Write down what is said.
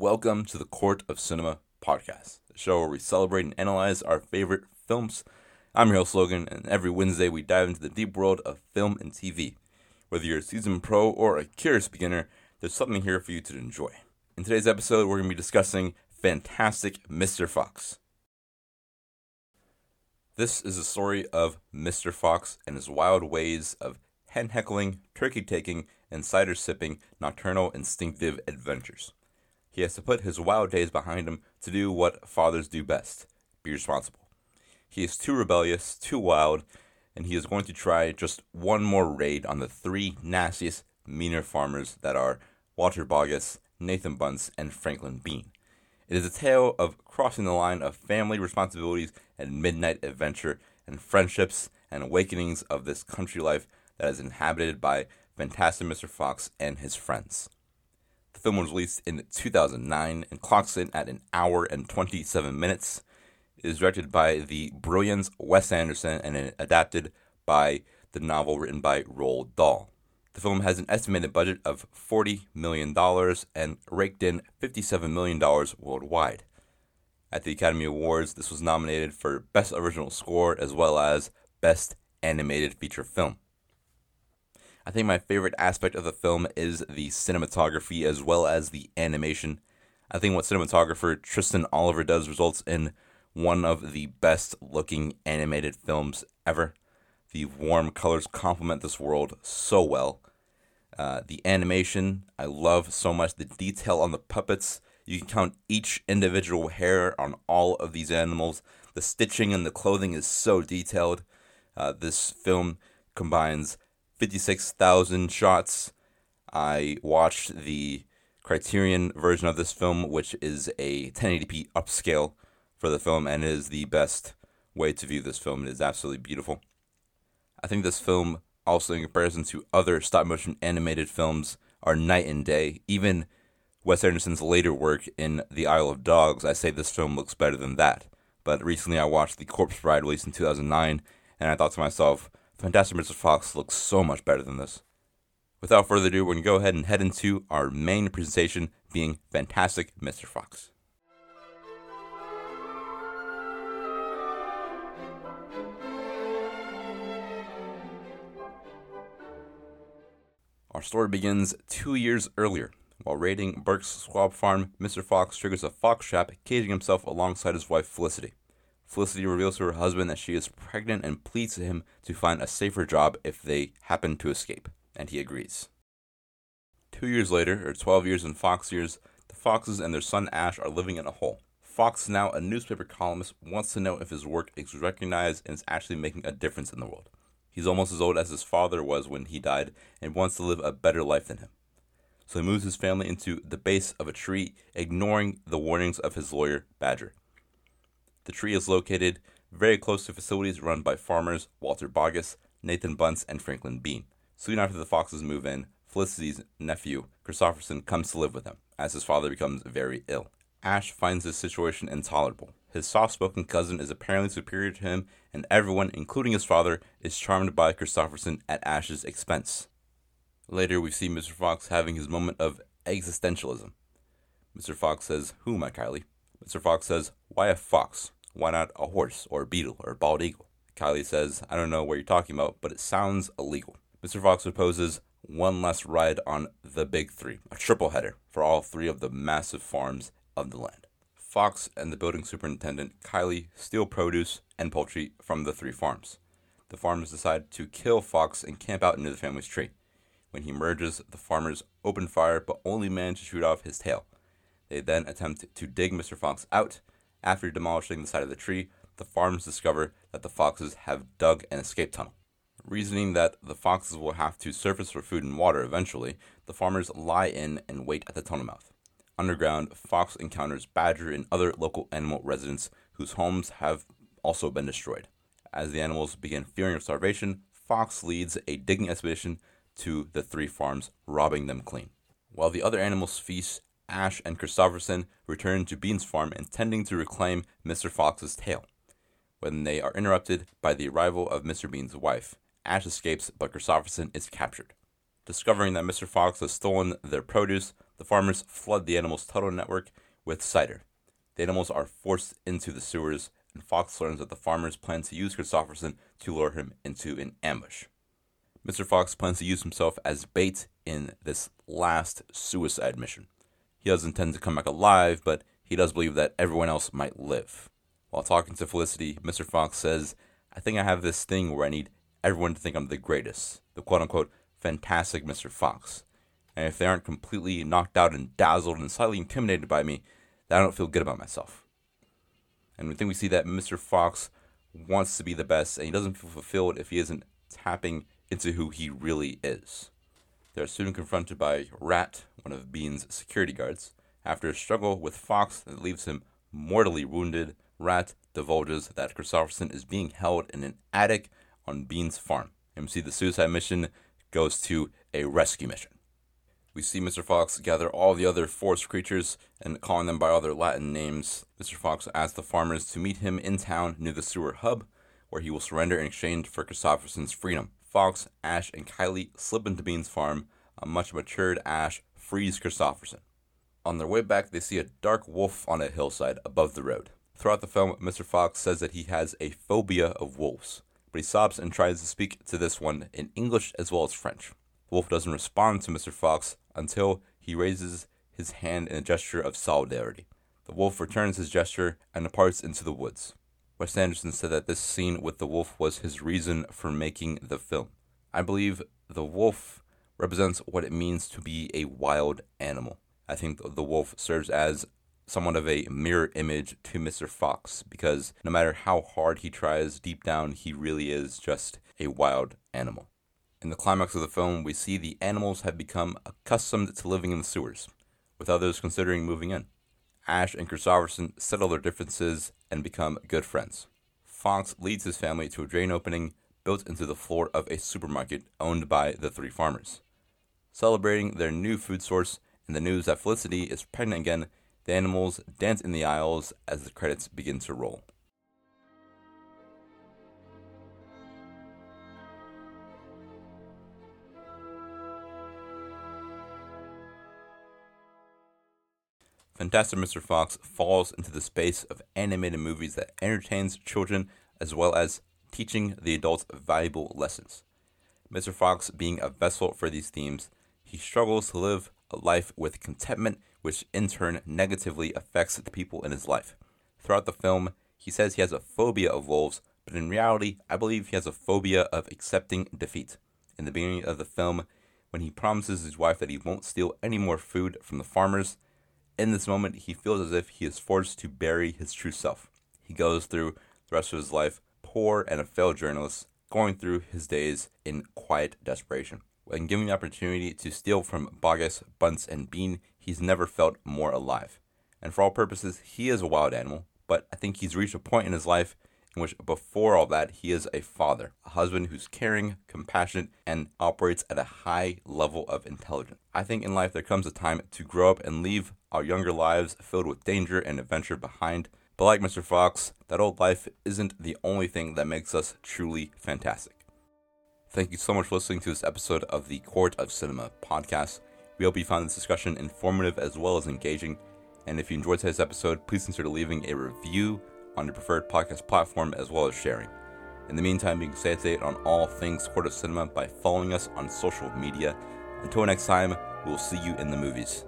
Welcome to the Court of Cinema podcast, the show where we celebrate and analyze our favorite films. I'm your host Logan, and every Wednesday we dive into the deep world of film and TV. Whether you're a seasoned pro or a curious beginner, there's something here for you to enjoy. In today's episode, we're going to be discussing Fantastic Mr. Fox. This is a story of Mr. Fox and his wild ways of hen heckling, turkey taking, and cider sipping nocturnal instinctive adventures. He has to put his wild days behind him to do what fathers do best be responsible. He is too rebellious, too wild, and he is going to try just one more raid on the three nastiest, meaner farmers that are Walter Boggis, Nathan Bunce, and Franklin Bean. It is a tale of crossing the line of family responsibilities and midnight adventure and friendships and awakenings of this country life that is inhabited by Fantastic Mr. Fox and his friends. The film was released in 2009 and clocks in at an hour and 27 minutes. It is directed by the brilliant Wes Anderson and adapted by the novel written by Roald Dahl. The film has an estimated budget of $40 million and raked in $57 million worldwide. At the Academy Awards, this was nominated for Best Original Score as well as Best Animated Feature Film. I think my favorite aspect of the film is the cinematography as well as the animation. I think what cinematographer Tristan Oliver does results in one of the best looking animated films ever. The warm colors complement this world so well. Uh, the animation, I love so much. The detail on the puppets, you can count each individual hair on all of these animals. The stitching and the clothing is so detailed. Uh, this film combines 56,000 shots. I watched the Criterion version of this film, which is a 1080p upscale for the film and is the best way to view this film. It is absolutely beautiful. I think this film, also in comparison to other stop motion animated films, are night and day. Even Wes Anderson's later work in The Isle of Dogs, I say this film looks better than that. But recently I watched The Corpse Bride released in 2009, and I thought to myself, Fantastic Mr. Fox looks so much better than this. Without further ado, we're going to go ahead and head into our main presentation being Fantastic Mr. Fox. Our story begins two years earlier. While raiding Berk's Squab Farm, Mr. Fox triggers a fox trap, caging himself alongside his wife Felicity. Felicity reveals to her husband that she is pregnant and pleads to him to find a safer job if they happen to escape, and he agrees. Two years later, or 12 years in Fox years, the Foxes and their son Ash are living in a hole. Fox, now a newspaper columnist, wants to know if his work is recognized and is actually making a difference in the world. He's almost as old as his father was when he died and wants to live a better life than him. So he moves his family into the base of a tree, ignoring the warnings of his lawyer, Badger. The tree is located very close to facilities run by farmers Walter Boggis, Nathan Bunce, and Franklin Bean. Soon after the Foxes move in, Felicity's nephew, Kristofferson, comes to live with them, as his father becomes very ill. Ash finds this situation intolerable. His soft spoken cousin is apparently superior to him, and everyone, including his father, is charmed by Kristofferson at Ash's expense. Later, we see Mr. Fox having his moment of existentialism. Mr. Fox says, Who, my Kylie? Mr. Fox says, Why a fox? Why not a horse or a beetle or a bald eagle? Kylie says, I don't know what you're talking about, but it sounds illegal. Mr. Fox proposes one last ride on the big three, a triple header for all three of the massive farms of the land. Fox and the building superintendent, Kylie, steal produce and poultry from the three farms. The farmers decide to kill Fox and camp out near the family's tree. When he emerges, the farmers open fire but only manage to shoot off his tail. They then attempt to dig Mr. Fox out. After demolishing the side of the tree, the farmers discover that the foxes have dug an escape tunnel. Reasoning that the foxes will have to surface for food and water eventually, the farmers lie in and wait at the tunnel mouth. Underground, Fox encounters Badger and other local animal residents whose homes have also been destroyed. As the animals begin fearing of starvation, Fox leads a digging expedition to the three farms, robbing them clean. While the other animals feast, Ash and Kristofferson return to Bean's farm intending to reclaim Mr. Fox's tail. When they are interrupted by the arrival of Mr. Bean's wife, Ash escapes, but Kristofferson is captured. Discovering that Mr. Fox has stolen their produce, The farmers flood the animals' tunnel network with cider. The animals are forced into the sewers, and Fox learns that the farmers plan to use Kristofferson to lure him into an ambush. Mr. Fox plans to use himself as bait in this last suicide mission. He does intend to come back alive, but he does believe that everyone else might live. While talking to Felicity, Mr. Fox says, I think I have this thing where I need everyone to think I'm the greatest, the quote unquote fantastic Mr. Fox. And if they aren't completely knocked out and dazzled and slightly intimidated by me, then I don't feel good about myself. And we think we see that Mr. Fox wants to be the best, and he doesn't feel fulfilled if he isn't tapping into who he really is. They are soon confronted by Rat, one of Bean's security guards. After a struggle with Fox that leaves him mortally wounded, Rat divulges that Kristofferson is being held in an attic on Bean's farm. See the suicide mission goes to a rescue mission. We see Mr. Fox gather all the other forest creatures and calling them by all their Latin names. Mr. Fox asks the farmers to meet him in town near the sewer hub, where he will surrender in exchange for Kristofferson's freedom. Fox, Ash, and Kylie slip into Bean's farm. A much matured Ash frees Kristofferson. On their way back, they see a dark wolf on a hillside above the road. Throughout the film, Mr. Fox says that he has a phobia of wolves, but he stops and tries to speak to this one in English as well as French. The wolf doesn't respond to Mr. Fox until he raises his hand in a gesture of solidarity. The wolf returns his gesture and departs into the woods. Wes Anderson said that this scene with the wolf was his reason for making the film. I believe the wolf represents what it means to be a wild animal. I think the wolf serves as somewhat of a mirror image to Mr. Fox because no matter how hard he tries, deep down he really is just a wild animal. In the climax of the film, we see the animals have become accustomed to living in the sewers, with others considering moving in. Ash and Kristofferson settle their differences and become good friends. Fox leads his family to a drain opening built into the floor of a supermarket owned by the three farmers. Celebrating their new food source and the news that Felicity is pregnant again, the animals dance in the aisles as the credits begin to roll. Fantastic Mr. Fox falls into the space of animated movies that entertains children as well as teaching the adults valuable lessons. Mr. Fox being a vessel for these themes, he struggles to live a life with contentment, which in turn negatively affects the people in his life. Throughout the film, he says he has a phobia of wolves, but in reality, I believe he has a phobia of accepting defeat. In the beginning of the film, when he promises his wife that he won't steal any more food from the farmers, in this moment, he feels as if he is forced to bury his true self. He goes through the rest of his life poor and a failed journalist, going through his days in quiet desperation. When given the opportunity to steal from Boggis, Bunce, and Bean, he's never felt more alive. And for all purposes, he is a wild animal, but I think he's reached a point in his life in which, before all that, he is a father, a husband who's caring, compassionate, and operates at a high level of intelligence. I think in life there comes a time to grow up and leave our younger lives filled with danger and adventure behind. But like Mr. Fox, that old life isn't the only thing that makes us truly fantastic. Thank you so much for listening to this episode of the Court of Cinema podcast. We hope you found this discussion informative as well as engaging. And if you enjoyed today's episode, please consider leaving a review on your preferred podcast platform as well as sharing. In the meantime, you can stay updated on all things Court of Cinema by following us on social media. Until next time, we'll see you in the movies.